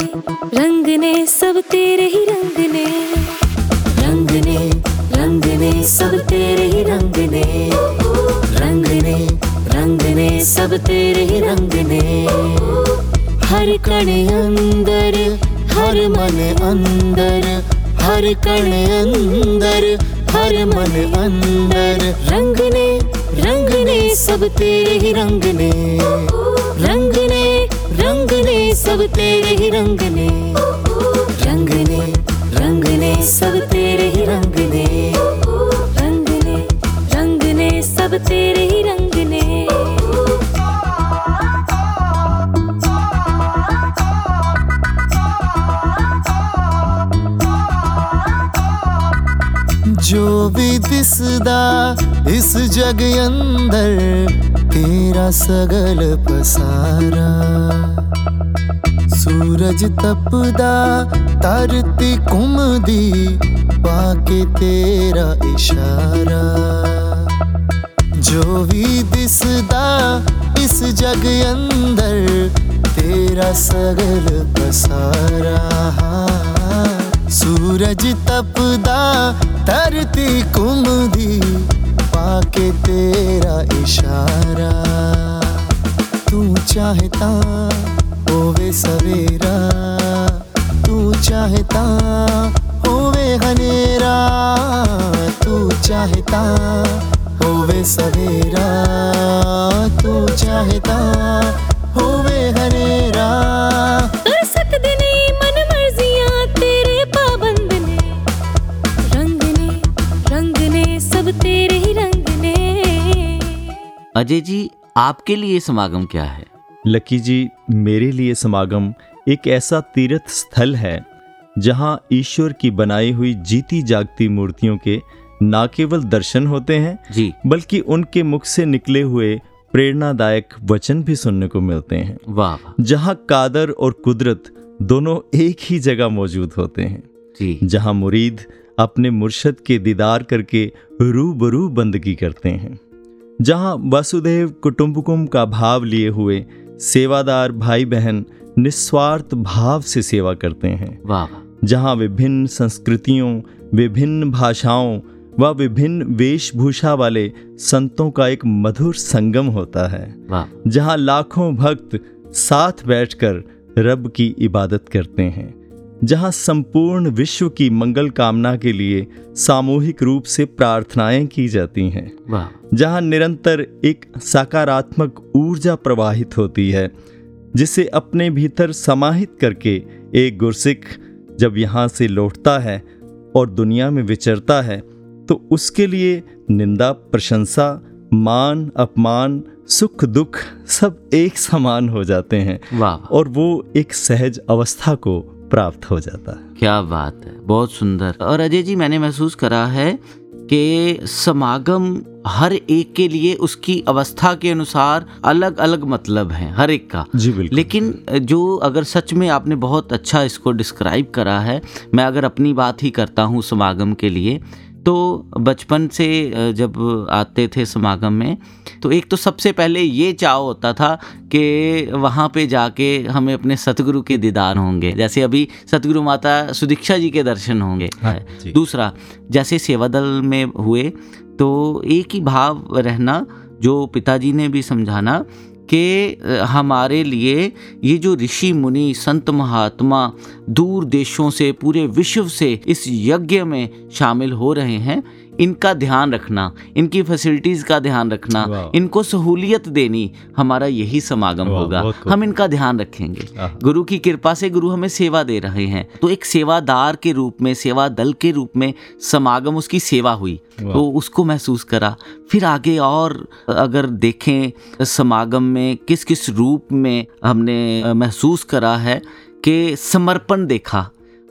R: रंग ने सब तेरे ही रंग ने रंग ने रंग ने सब तेरे ही रंग ने रंग ने रंग ने, सब तेरे ही रंग ने। हर कण अंदर, हर मन अंदर, हर कण अंदर, हर मन अंदर। रंग ने रंग ने, सब तेरे ही रंग ने। रंग ने रंग ने, सब तेरे ही रंग ने। रंग ने रंग ने, सब तेरे ही रंग ने। रंग ने रंग ने, सब तेरे
N: जो भी दिसदा इस जग अंदर, तेरा सगल पसारा। सूरज तपदा, तरती कुमदी, पाके तेरा इशारा। जो भी दिसदा इस जग अंदर, तेरा सगल पसारा। सूरज तपदा धरती घूमदी पाके तेरा इशारा। तू चाहता होवे सवेरा, तू चाहता होवे हनेरा, तू चाहता होवे सवेरा, तू चाहता होवे
D: अजय जी आपके लिए समागम क्या है?
A: लकी जी मेरे लिए समागम एक ऐसा तीर्थ स्थल है जहाँ ईश्वर की बनाई हुई जीती जागती मूर्तियों के ना केवल दर्शन होते हैं
D: जी।
A: बल्कि उनके मुख से निकले हुए प्रेरणादायक वचन भी सुनने को मिलते हैं।
D: वाह
A: जहाँ कादर और कुदरत दोनों एक ही जगह मौजूद होते हैं।
D: जी।
A: जहाँ मुरीद अपने मुर्शद के दीदार करके रूबरू बंदगी करते हैं। जहाँ वसुदेव कुटुंबकुम का भाव लिए हुए सेवादार भाई बहन निस्वार्थ भाव से सेवा करते हैं।
D: वाह।
A: जहाँ विभिन्न संस्कृतियों विभिन्न भाषाओं व विभिन्न वेशभूषा वाले संतों का एक मधुर संगम होता है।
D: वाह।
A: जहाँ लाखों भक्त साथ बैठकर रब की इबादत करते हैं। जहाँ संपूर्ण विश्व की मंगल कामना के लिए सामूहिक रूप से प्रार्थनाएँ की जाती हैं। जहाँ निरंतर एक सकारात्मक ऊर्जा प्रवाहित होती है जिसे अपने भीतर समाहित करके एक गुरसिख जब यहाँ से लौटता है और दुनिया में विचरता है तो उसके लिए निंदा प्रशंसा मान अपमान सुख दुख सब एक समान हो जाते हैं। और वो एक सहज अवस्था को प्राप्त हो जाता है।
D: क्या बात है बहुत सुंदर। और अजय जी मैंने महसूस करा है कि समागम हर एक के लिए उसकी अवस्था के अनुसार अलग अलग मतलब है हर एक का।
A: जी बिल्कुल।
D: लेकिन जो अगर सच में आपने बहुत अच्छा इसको डिस्क्राइब करा है मैं अगर अपनी बात ही करता हूँ समागम के लिए तो बचपन से जब आते थे समागम में तो एक तो सबसे पहले ये चाव होता था कि वहाँ पे जाके हमें अपने सतगुरु के दीदार होंगे। जैसे अभी सतगुरु माता सुदीक्षा जी के दर्शन होंगे।
A: हाँ,
D: दूसरा जैसे सेवा दल में हुए तो एक ही भाव रहना जो पिताजी ने भी समझाना कि हमारे लिए ये जो ऋषि मुनि, संत महात्मा दूर देशों से, पूरे विश्व से इस यज्ञ में शामिल हो रहे हैं। इनका ध्यान रखना इनकी फैसिलिटीज़ का ध्यान रखना इनको सहूलियत देनी हमारा यही समागम होगा। हम इनका ध्यान रखेंगे। गुरु की कृपा से गुरु हमें सेवा दे रहे हैं। तो एक सेवादार के रूप में सेवा दल के रूप में समागम उसकी सेवा हुई। तो उसको महसूस करा। फिर आगे और अगर देखें समागम में किस किस रूप में हमने महसूस करा है कि समर्पण देखा।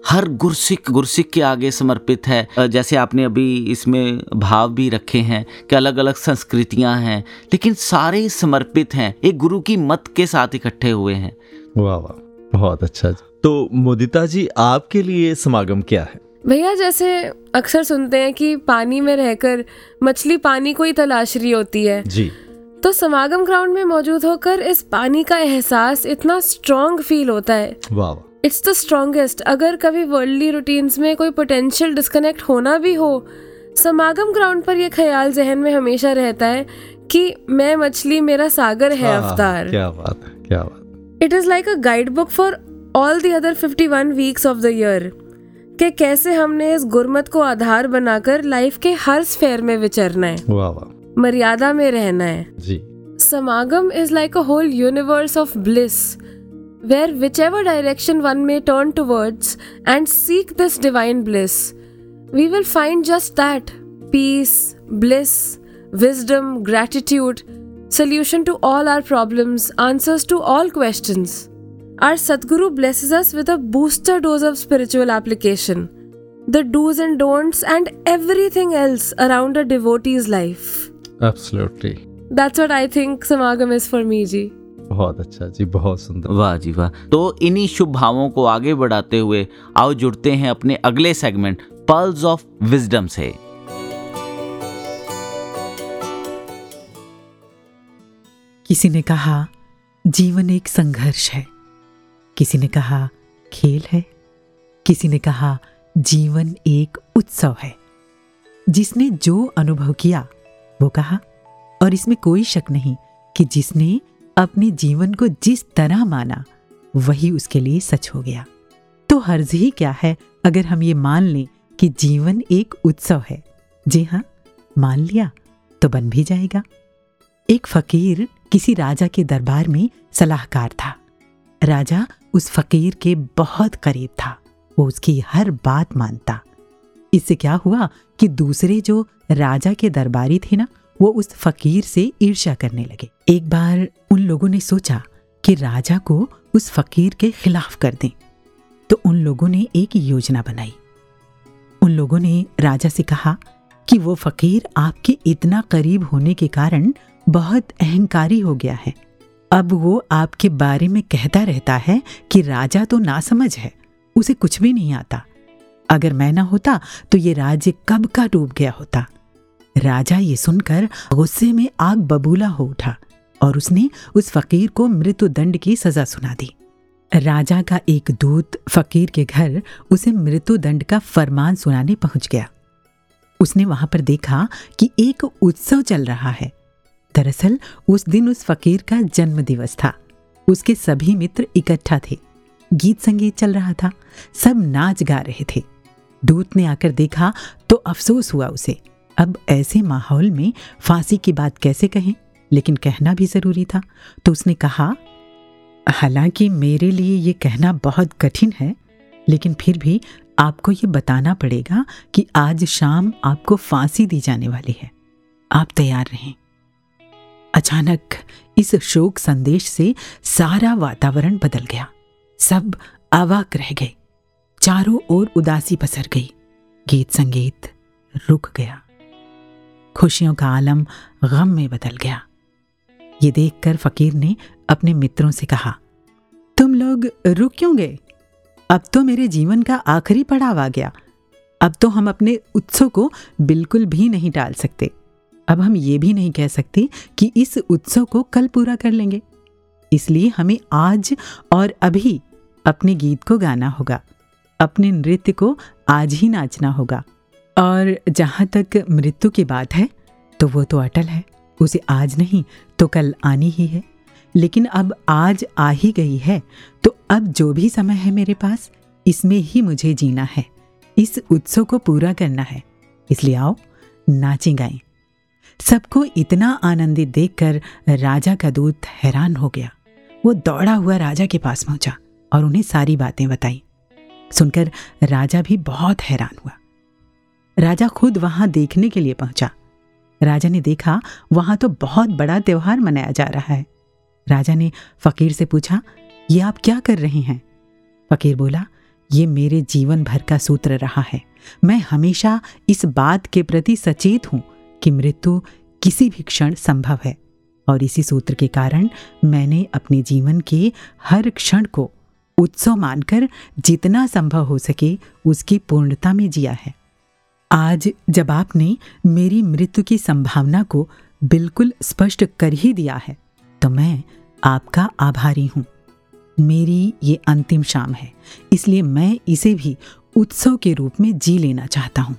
D: हर गुरसिक गुरसिक के आगे समर्पित है। जैसे आपने अभी इसमें भाव भी रखे हैं कि अलग अलग संस्कृतियाँ हैं लेकिन सारे समर्पित हैं। एक गुरु की मत के साथ इकट्ठे हुए हैं।
A: वाह वाह बहुत अच्छा जी। तो मोदिता जी आपके लिए समागम क्या है?
B: भैया जैसे अक्सर सुनते हैं कि पानी में रहकर मछली पानी को ही तलाश रही होती है।
A: जी।
B: तो समागम ग्राउंड में मौजूद होकर इस पानी का एहसास इतना स्ट्रॉन्ग फील होता है।
A: वाह वाह।
B: इट्स द स्ट्रॉन्गेस्ट अगर कभी वर्ल्डली रूटीन्स में कोई पोटेंशियल डिस्कनेक्ट होना भी हो समागम ग्राउंड पर यह ख्याल जहन में हमेशा रहता है कि मैं मछली मेरा सागर है अवतार।
A: क्या बात है क्या बात
B: it is like a guide book for all the other 51 weeks of the year कि कैसे हमने इस गुरमत को आधार बनाकर लाइफ के हर स्फेयर में विचरना है।
A: वाह वाह।
B: मर्यादा में रहना है।
A: जी।
B: Samagam is like a whole universe of bliss, where whichever direction one may turn towards and seek this divine bliss, we will find just that peace, bliss, wisdom, gratitude, solution to all our problems, answers to all questions. Our Sadhguru blesses us with a booster dose of spiritual application, the do's and don'ts, and everything else around a devotee's life.
A: Absolutely.
B: That's what I think Samagam is for me, Ji.
A: बहुत अच्छा जी बहुत सुंदर।
D: वाह जी वाह। तो इन्हीं शुभ भावों को आगे बढ़ाते हुए आओ जुड़ते हैं अपने अगले सेगमेंट पल्स ऑफ़ विजडम से।
S: किसी ने कहा जीवन एक संघर्ष है। किसी ने कहा खेल है। किसी ने कहा जीवन एक उत्सव है। जिसने जो अनुभव किया वो कहा और इसमें कोई शक नहीं कि जिसने अपने जीवन को जिस तरह माना, वही उसके लिए सच हो गया। तो हर्ज ही क्या है अगर हम ये मान लें कि जीवन एक उत्सव है? जी हाँ मान लिया तो बन भी जाएगा। एक फकीर किसी राजा के दरबार में सलाहकार था। राजा उस फकीर के बहुत करीब था, वो उसकी हर बात मानता। इससे क्या हुआ कि दूसरे जो राजा के दरबारी थे ना वो उस फकीर से ईर्ष्या करने लगे। एक बार उन लोगों ने सोचा कि राजा को उस फकीर के खिलाफ कर दें तो उन लोगों ने एक योजना बनाई। उन लोगों ने राजा से कहा कि वो फकीर आपके इतना करीब होने के कारण बहुत अहंकारी हो गया है। अब वो आपके बारे में कहता रहता है कि राजा तो नासमझ है, उसे कुछ भी नहीं आता। अगर मैं ना होता तो ये राज्य कब का डूब गया होता। राजा ये सुनकर गुस्से में आग बबूला हो उठा और उसने उस फकीर को मृत्युदंड की सजा सुना दी। राजा का एक दूत फकीर के घर उसे मृत्युदंड का फरमान सुनाने पहुँच गया। उसने वहाँ पर देखा कि एक उत्सव चल रहा है। दरअसल उस दिन उस फकीर का जन्म दिवस था। उसके सभी मित्र इकट्ठा थे। गीत संगीत चल रहा था। सब नाच गा रहे थे। दूत ने आकर देखा तो अफसोस हुआ उसे। अब ऐसे माहौल में फांसी की बात कैसे कहें? लेकिन कहना भी ज़रूरी था। तो उसने कहा, हालाँकि मेरे लिए ये कहना बहुत कठिन है, लेकिन फिर भी आपको ये बताना पड़ेगा कि आज शाम आपको फांसी दी जाने वाली है। आप तैयार रहें। अचानक इस शोक संदेश से सारा वातावरण बदल गया। सब अवाक रह गए। चारों ओर उदासी पसर गई। गीत संगीत रुक गया। खुशियों का आलम गम में बदल गया। ये देखकर फकीर ने अपने मित्रों से कहा, तुम लोग रुक क्यों गए? अब तो मेरे जीवन का आखिरी पड़ाव आ गया। अब तो हम अपने उत्सव को बिल्कुल भी नहीं टाल सकते। अब हम ये भी नहीं कह सकते कि इस उत्सव को कल पूरा कर लेंगे। इसलिए हमें आज और अभी अपने गीत को गाना होगा, अपने नृत्य को आज ही नाचना होगा। और जहाँ तक मृत्यु की बात है तो वो तो अटल है। उसे आज नहीं तो कल आनी ही है। लेकिन अब आज आ ही गई है तो अब जो भी समय है मेरे पास, इसमें ही मुझे जीना है। इस उत्सव को पूरा करना है। इसलिए आओ, नाचें गाएँ। सबको इतना आनंदित देखकर राजा का दूत हैरान हो गया। वो दौड़ा हुआ राजा के पास पहुँचा और उन्हें सारी बातें बताई। सुनकर राजा भी बहुत हैरान हुआ। राजा खुद वहाँ देखने के लिए पहुँचा। राजा ने देखा, वहाँ तो बहुत बड़ा त्योहार मनाया जा रहा है। राजा ने फकीर से पूछा, ये आप क्या कर रहे हैं? फकीर बोला, ये मेरे जीवन भर का सूत्र रहा है। मैं हमेशा इस बात के प्रति सचेत हूँ कि मृत्यु किसी भी क्षण संभव है, और इसी सूत्र के कारण मैंने अपने जीवन के हर क्षण को उत्सव मानकर जितना संभव हो सके उसकी पूर्णता में जिया है। आज जब आपने मेरी मृत्यु की संभावना को बिल्कुल स्पष्ट कर ही दिया है तो मैं आपका आभारी हूँ। मेरी ये अंतिम शाम है, इसलिए मैं इसे भी उत्सव के रूप में जी लेना चाहता हूँ।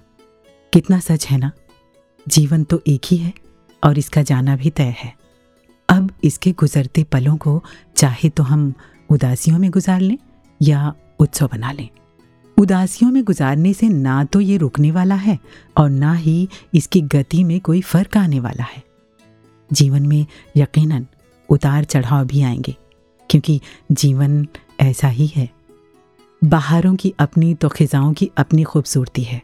S: कितना सच है ना? जीवन तो एक ही है और इसका जाना भी तय है। अब इसके गुजरते पलों को चाहे तो हम उदासियों में गुजार लें या उत्सव बना लें। उदासियों में गुजारने से ना तो ये रुकने वाला है और ना ही इसकी गति में कोई फ़र्क आने वाला है। जीवन में यकीनन उतार चढ़ाव भी आएँगे, क्योंकि जीवन ऐसा ही है। बाहरों की अपनी तो खिजाओं की अपनी खूबसूरती है।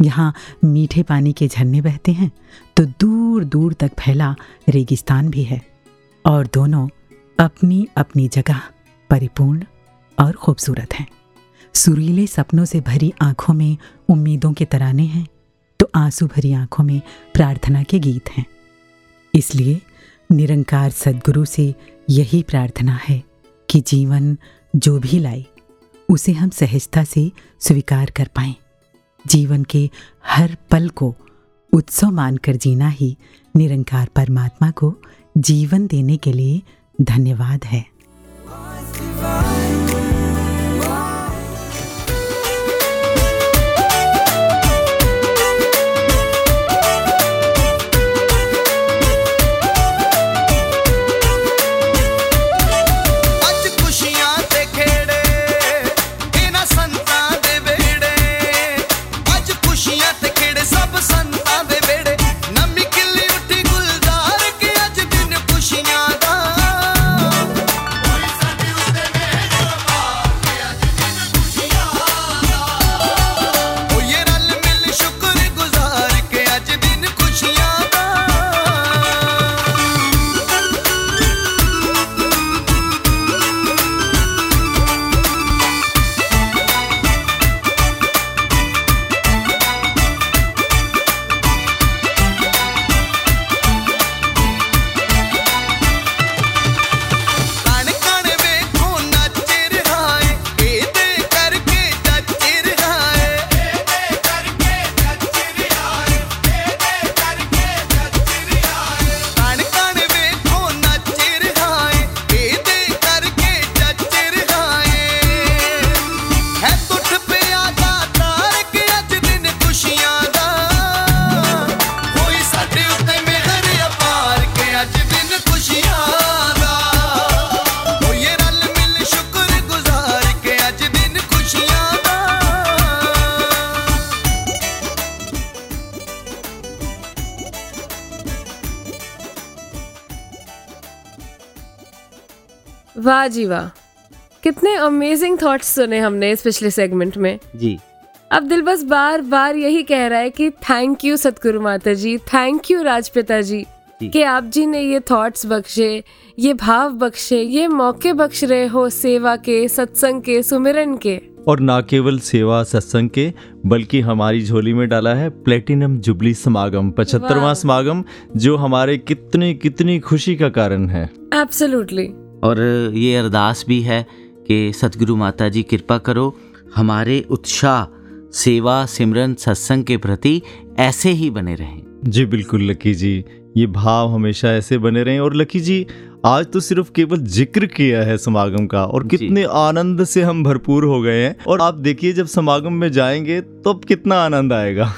S: यहाँ मीठे पानी के झरने बहते हैं तो दूर दूर तक फैला रेगिस्तान भी है और दोनों अपनी अपनी जगह परिपूर्ण और खूबसूरत हैं। सुरीले सपनों से भरी आँखों में उम्मीदों के तराने हैं तो आँसू भरी आँखों में प्रार्थना के गीत हैं। इसलिए निरंकार सदगुरु से यही प्रार्थना है कि जीवन जो भी लाए, उसे हम सहजता से स्वीकार कर पाएँ। जीवन के हर पल को उत्सव मानकर जीना ही निरंकार परमात्मा को जीवन देने के लिए धन्यवाद है।
B: वाह जी वाह कितने अमेजिंग थॉट्स सुने हमने इस पिछले सेगमेंट में।
D: जी।
B: अब दिल बस बार बार यही कह रहा है कि थैंक यू सतगुरु माता जी थैंक यू राजपिता जी
D: जी।
B: कि आप जी ने ये थॉट्स बख्शे ये भाव बख्शे ये मौके बख्श रहे हो सेवा के सत्संग के सुमिरन के।
A: और ना केवल सेवा सत्संग के बल्कि हमारी झोली में डाला है प्लेटिनम जुबली समागम पचहत्तरवा समागम जो हमारे कितने कितनी खुशी का कारण है।
B: एब्सोल्युटली
D: और ये अरदास भी है कि सतगुरु माता जी कृपा करो हमारे उत्साह सेवा सिमरन सत्संग के प्रति ऐसे ही बने रहें।
A: जी बिल्कुल लकी जी ये भाव हमेशा ऐसे बने रहें। और लकी जी आज तो सिर्फ़ केवल ज़िक्र किया है समागम का और कितने आनंद से हम भरपूर हो गए हैं। और आप देखिए जब समागम में जाएँगे तो अब कितना आनंद आएगा।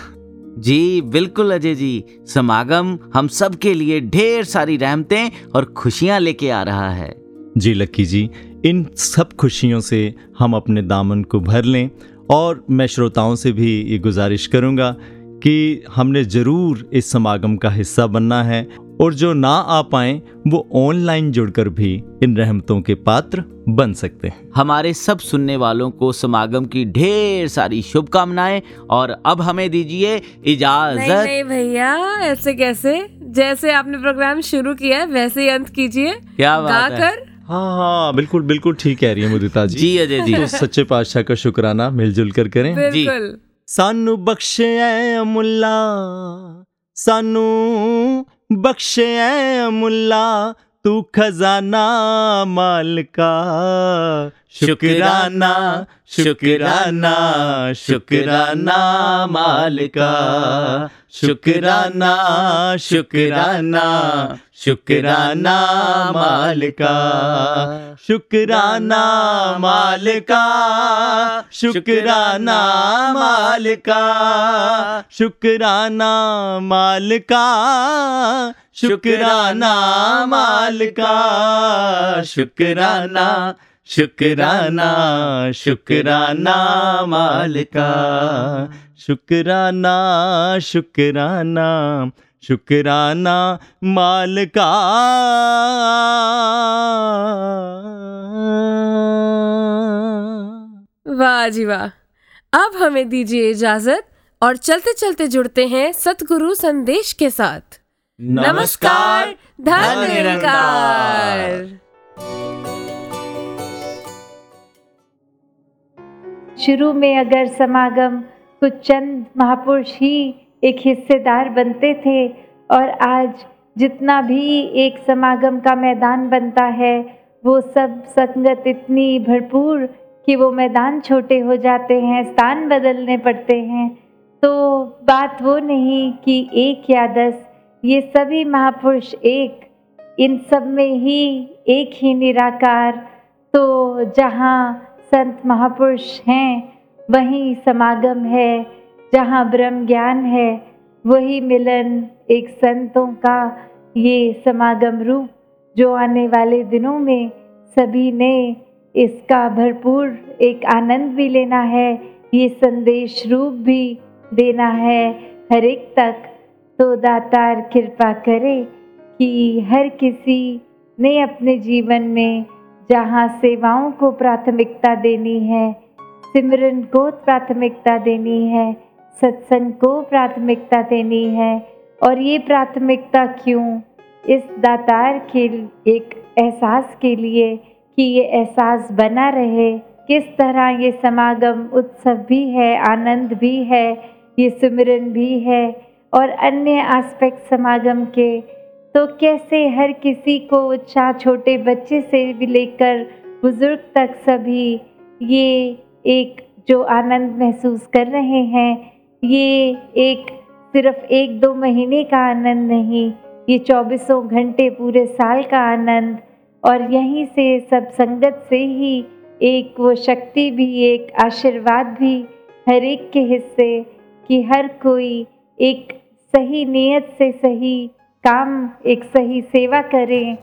D: जी बिल्कुल अजय जी समागम हम सब के लिए ढेर सारी रहमतें और खुशियाँ लेके आ रहा है।
A: जी लक्की जी इन सब खुशियों से हम अपने दामन को भर लें और मैं श्रोताओं से भी ये गुजारिश करूँगा कि हमने ज़रूर इस समागम का हिस्सा बनना है और जो ना आ पाएँ वो ऑनलाइन जुड़कर भी इन रहमतों के पात्र बन सकते हैं।
D: हमारे सब सुनने वालों को समागम की ढेर सारी शुभकामनाएँ और अब हमें दीजिए इजाज़त।
B: नहीं भैया ऐसे कैसे? जैसे आपने प्रोग्राम शुरू किया वैसे ही अंत कीजिए।
D: क्या बात है?
B: गाकर
A: हाँ हाँ बिल्कुल बिल्कुल ठीक कह रही है मुदिता जी।
D: जी अजय जी।
A: तो सच्चे पातशाह का शुक्राना मिलजुल कर करें।
B: जी।
A: सानू बख्शे ऐ मुल्ला सानू बख्शे ऐ मुल्ला तू खजाना माल का शुक्राना शुक्राना शुक्राना माल का शुक्राना शुक्राना शुक्राना माल का शुक्राना माल का शुक्राना माल का शुक्राना माल का शुक्राना माल का शुक्राना शुक्राना शुक्राना माल का शुक्राना शुक्राना शुक्राना माल का
B: वाह जी वाह। अब हमें दीजिए इजाज़त और चलते चलते जुड़ते हैं सतगुरु संदेश के साथ। नमस्कार धन निरंकार
T: शुरू में अगर समागम कुछ चंद महापुरुष ही एक हिस्सेदार बनते थे और आज जितना भी एक समागम का मैदान बनता है, वो सब संगत इतनी भरपूर कि वो मैदान छोटे हो जाते हैं, स्थान बदलने पड़ते हैं। तो बात वो नहीं कि एक या दस ये सभी महापुरुष एक, इन सब में ही एक ही निराकार। तो जहाँ संत महापुरुष हैं, वहीं समागम है, जहाँ ब्रह्म ज्ञान है, वही मिलन एक संतों का ये समागम रूप, जो आने वाले दिनों में सभी ने इसका भरपूर एक आनंद भी लेना है, ये संदेश रूप भी देना है हर एक तक तो दातार कृपा करे कि हर किसी ने अपने जीवन में जहाँ सेवाओं को प्राथमिकता देनी है, सिमरन को प्राथमिकता देनी है, सत्संग को प्राथमिकता देनी है, और ये प्राथमिकता क्यों? इस दातार के एक एहसास के लिए कि ये एहसास बना रहे, किस तरह ये समागम उत्सव भी है, आनंद भी है, ये सिमरन भी है और अन्य एस्पेक्ट समागम के तो कैसे हर किसी को उत्साह छोटे बच्चे से भी लेकर बुज़ुर्ग तक सभी ये एक जो आनंद महसूस कर रहे हैं, ये एक सिर्फ़ एक दो महीने का आनंद नहीं, ये चौबीसों घंटे पूरे साल का आनंद, और यहीं से सब संगत से ही एक वो शक्ति भी, एक आशीर्वाद भी हर एक के हिस्से, कि हर कोई एक सही नियत से सही काम एक सही सेवा करें।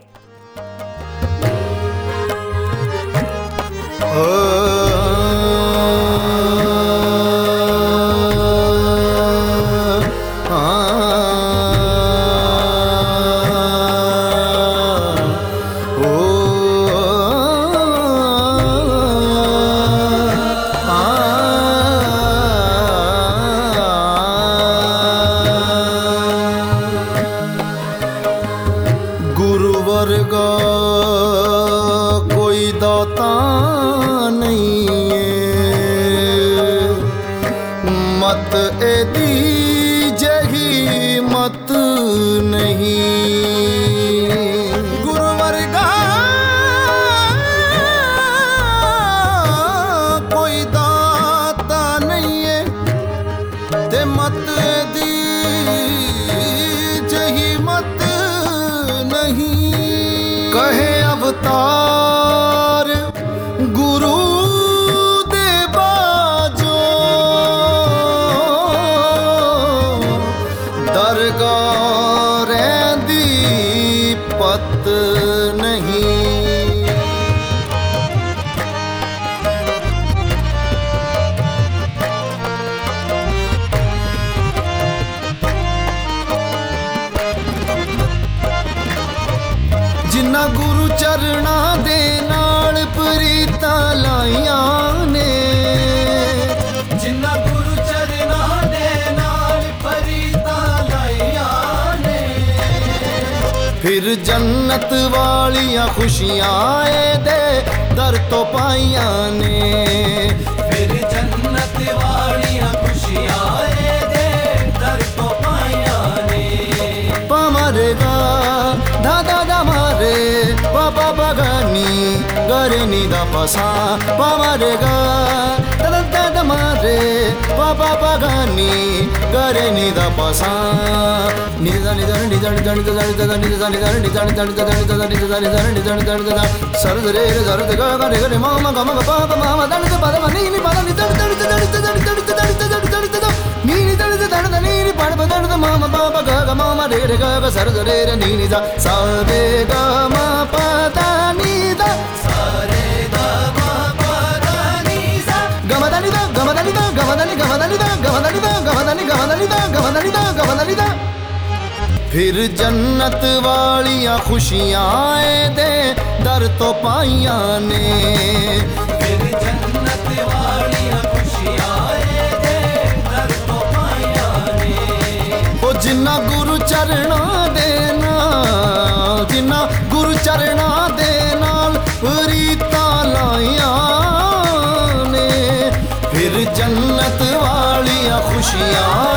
N: ਵਾਲੀਆਂ ਖੁਸ਼ੀਆਂ ਇਹਦੇ ਦਰ ਤੋਂ ਪਾਈਆਂ ਨੇ। ਫਿਰ ਜੰਨਤ ਵਾਲੀਆਂ ਖੁਸ਼ੀਆਂ ਇਹਦੇ ਦਰ ਤੋਂ ਪਾਈਆਂ ਨੇ। ਪਮਰਗਾ ਦਾਦਾ ਦਾ ਮਾਰੇ, ਬਾਬਾ ਬਗਾਨੀ ਗਰਨੀ ਦਾ ਪਸਾ ਪਮਰਗਾ रे बाबा बगानी करे निद पसा निद निद निद निद निद निद निद निद निद निद निद निद निद निद निद निद सरद रे रे सरद ग ग रे ग रे मा मा ग मा ग पा ग मा मा दण द पद मनी नि पद नि दण दण दण दण दण दण दण दण दण नी नि दण दण दण नी नि पड दण द मा मा बा ग ग मा मा रे रे ग ग सरद रे रे नी नि सा सा बे ग मा पा दा नी ਗਵਨਲੀਦਾ ਗਵਨਲੀਦਾ ਗਵਨਲੀਦਾ ਫਿਰ ਜੰਨਤ ਵਾਲੀਆਂ ਖੁਸ਼ੀਆਂ ਏ ਦੇ ਦਰ ਤੋਂ ਪਾਈਆਂ ਨੇ। ਫਿਰ ਜੰਨਤ ਵਾਲੀਆਂ ਖੁਸ਼ੀਆਂ ਏ ਦੇ ਦਰ ਤੋਂ ਪਾਈਆਂ ਨੇ। ਉਹ ਜਿੰਨਾ ਗੁਰੂ ਚਰਣਾ ਦੇ ਨਾਲ, ਜਿੰਨਾ ਗੁਰੂ ਚਰਣਾ ਦੇ ਨਾਲ ਰੀਤਾਂ ਲਾਈਆਂ ਨੇ। ਫਿਰ ਜੰਨਤ ਵਾਲੀਆਂ ਖੁਸ਼ੀਆਂ